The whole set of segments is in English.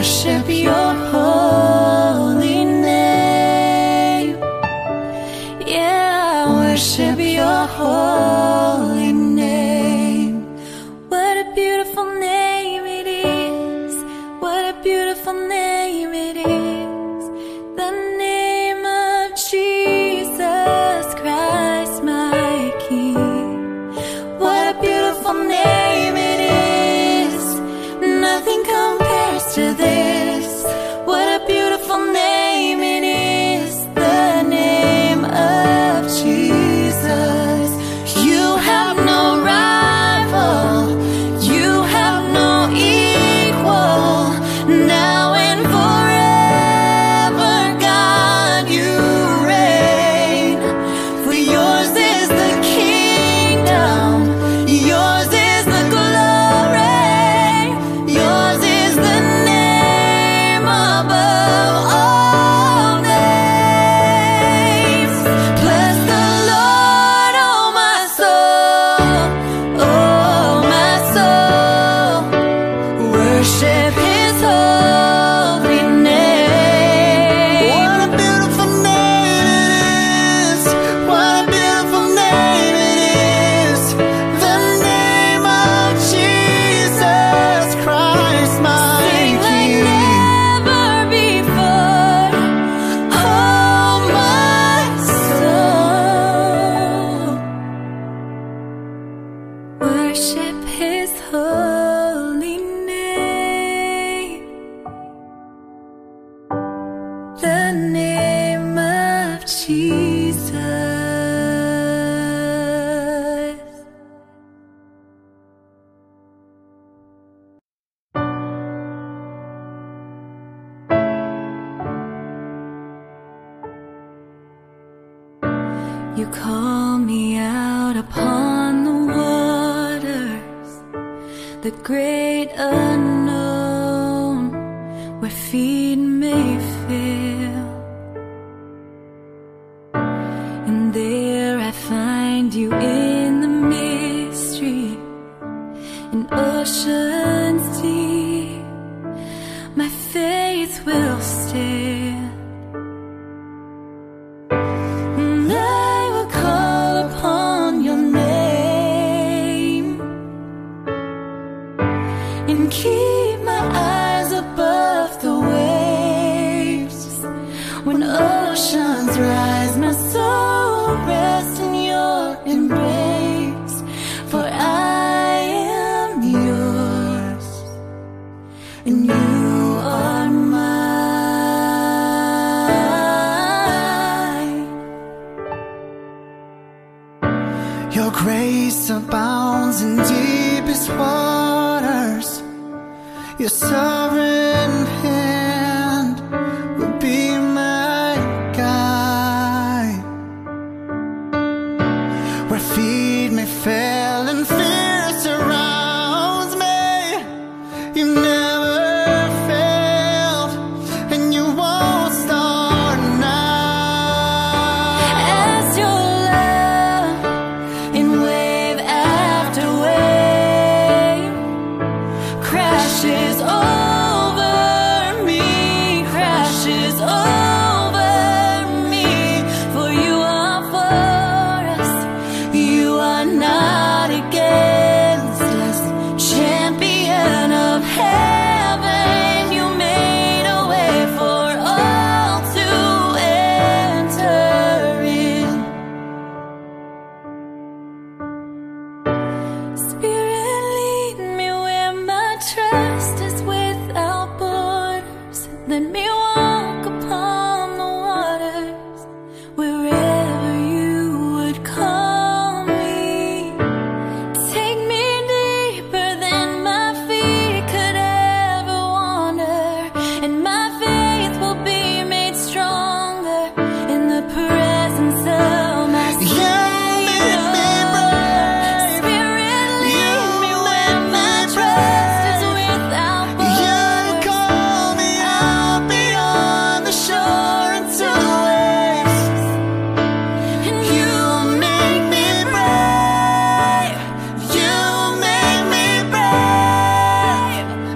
worship your You call me out upon the waters, the great unknown, where feet may fail. and you are mine. Your grace abounds in deepest waters. Your sovereign.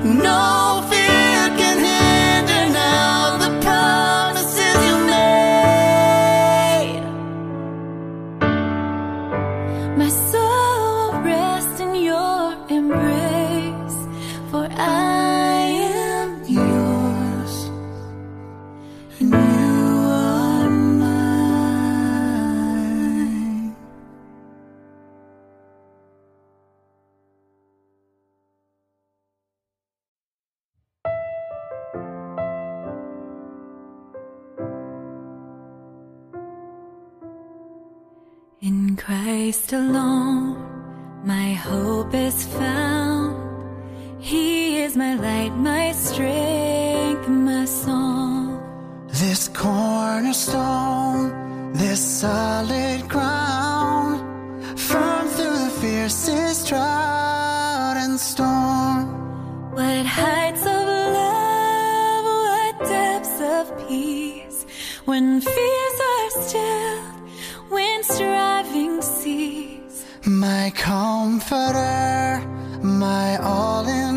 No. heights of love, what depths of peace. When fears are still, when striving cease. My comforter, my all in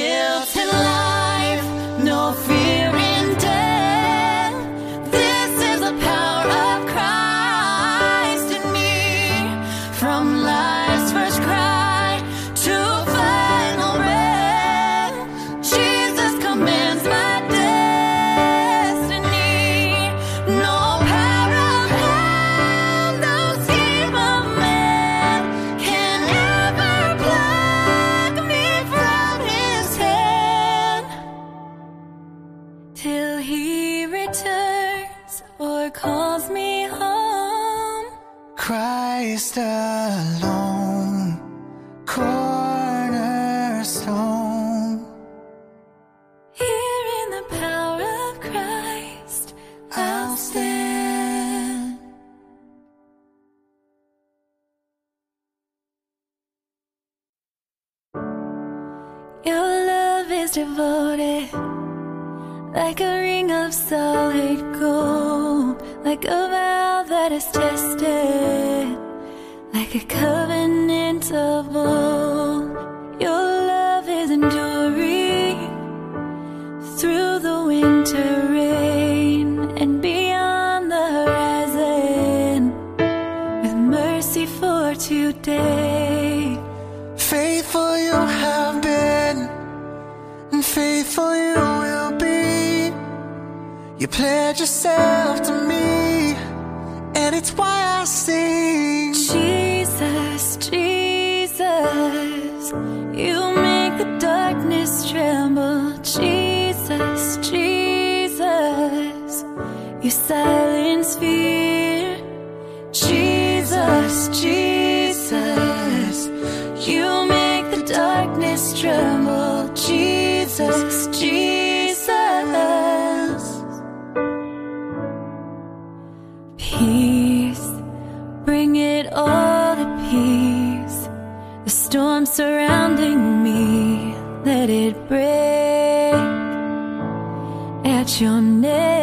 guilt and love. devoted like a ring of solid gold, like a vow that is tested, like a covenant of old. Your love is enduring through the winter. Pledge yourself to me, and it's why I sing. Jesus, Jesus, you make the darkness tremble. Jesus, Jesus, you said. surrounding me, let it break at your neck.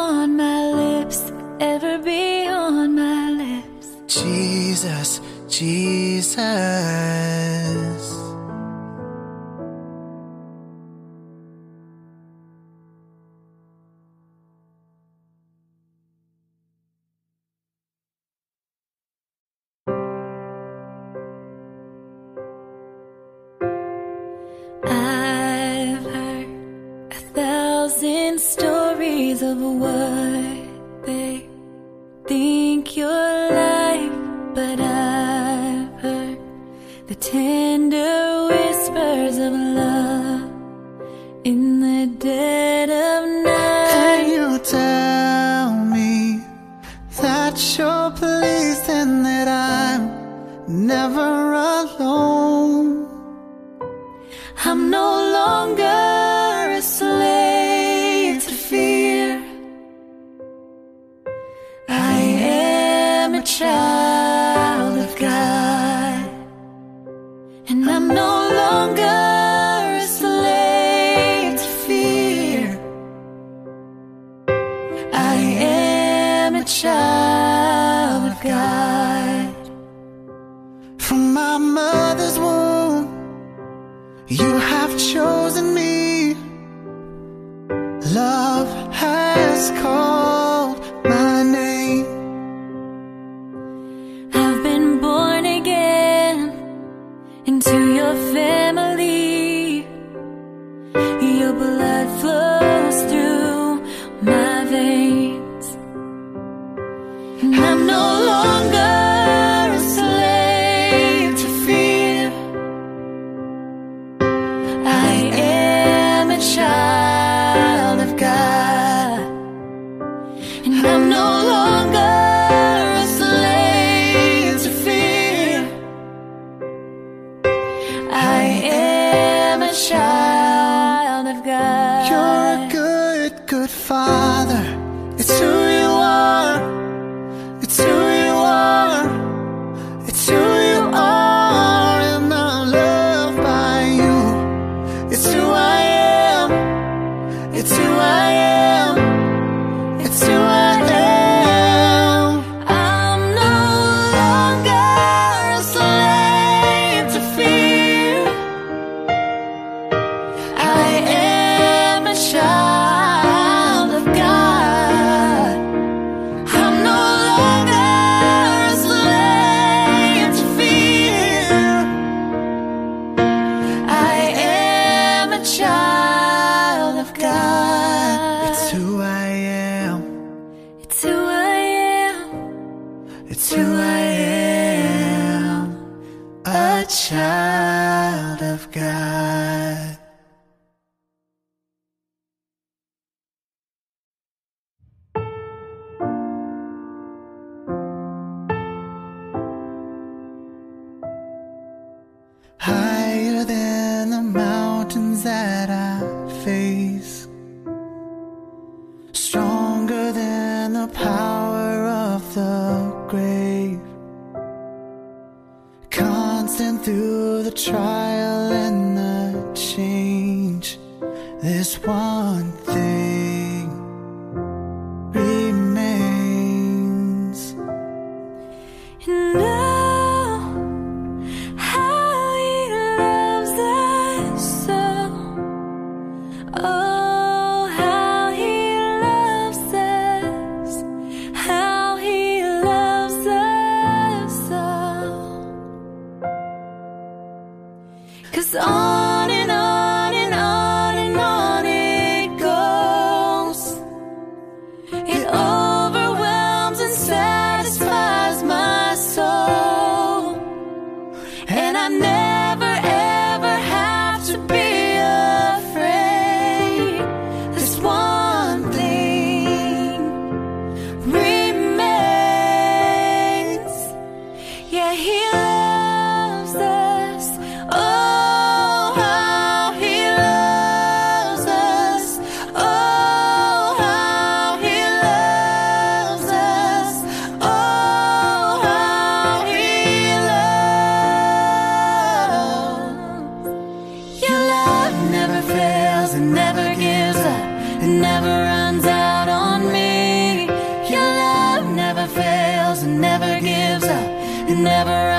on my lips, ever be on my lips. Jesus, Jesus. душа. till I am a child. never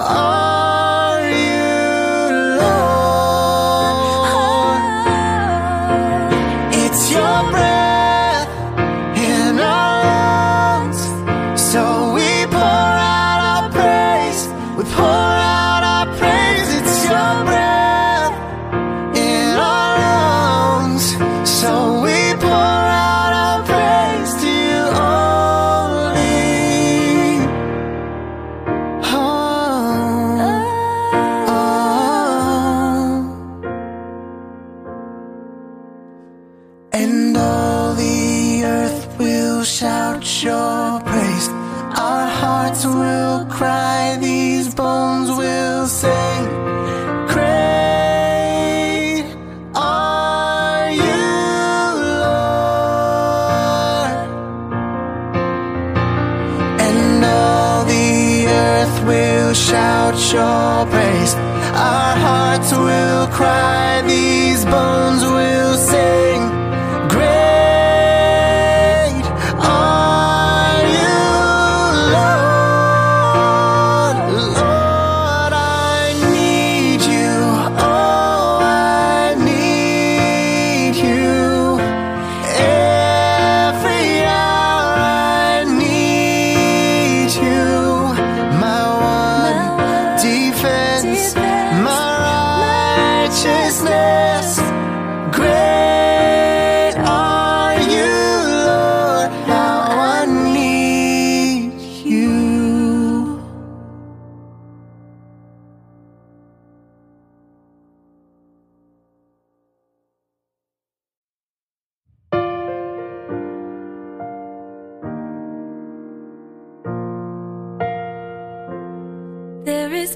Oh. will shout your praise. Our hearts will cry, these bones will.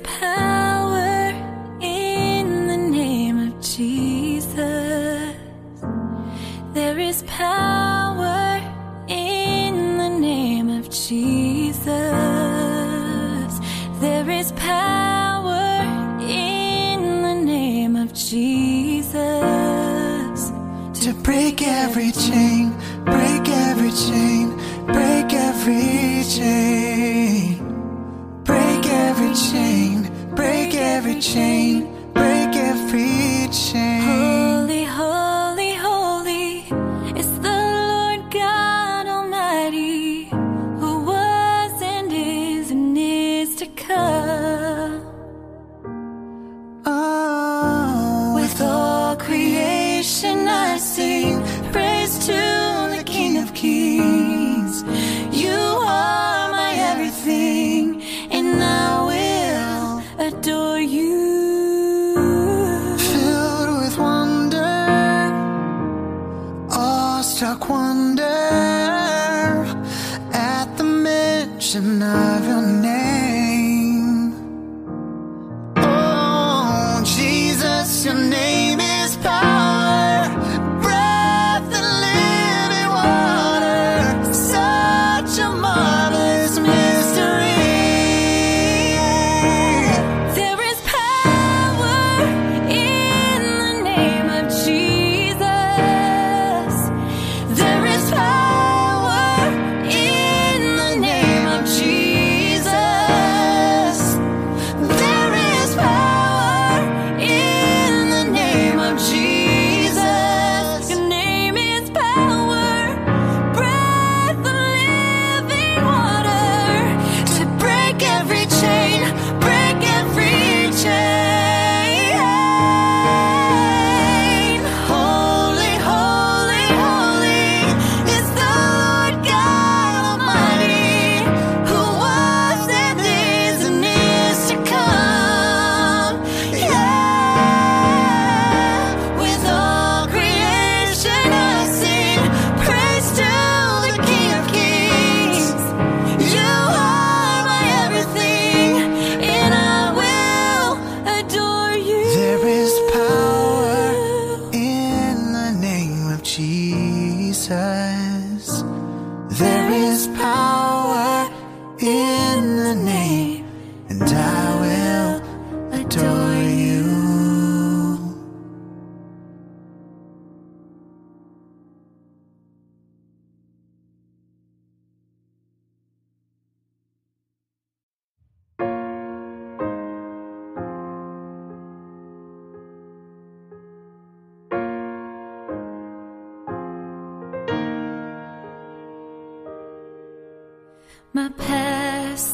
always.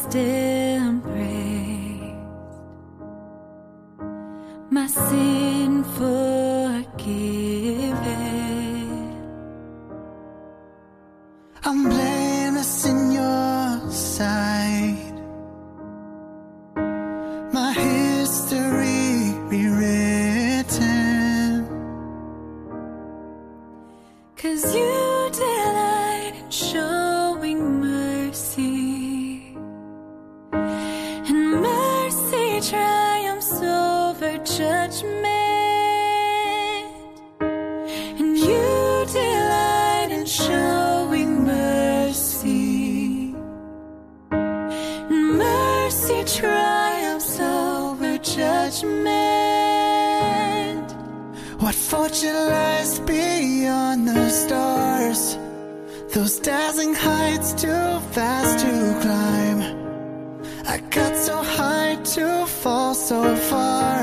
still mercy triumphs over judgment. What fortune lies beyond the stars? Those dazzling heights too fast to climb. I got so high to fall so far.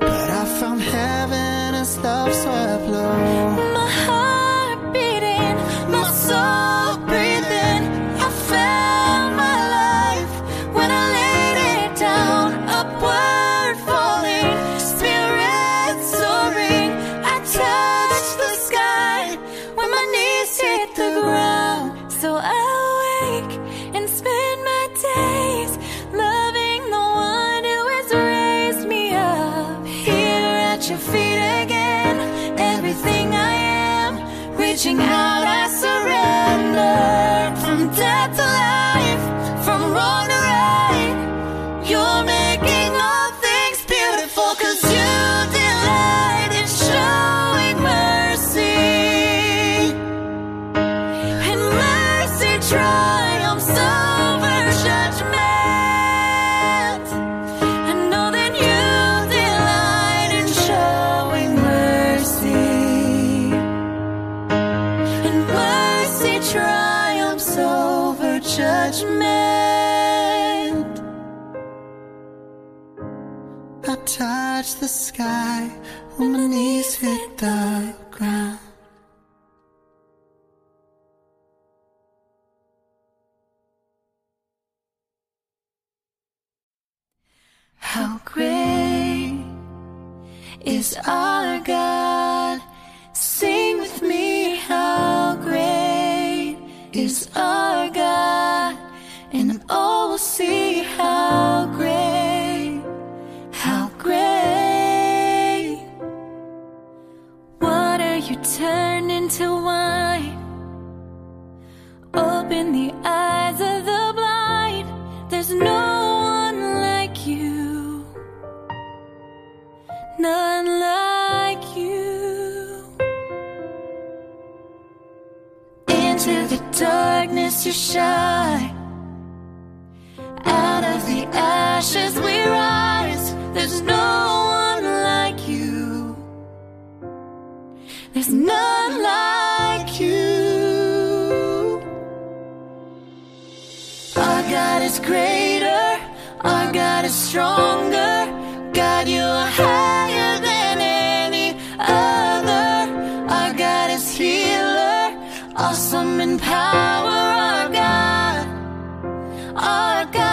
But I found heaven as love swept low. our God. Sing with me how great is our God, and all will see how great, how great. Water you turn into wine, open the eyes. you shy. are good.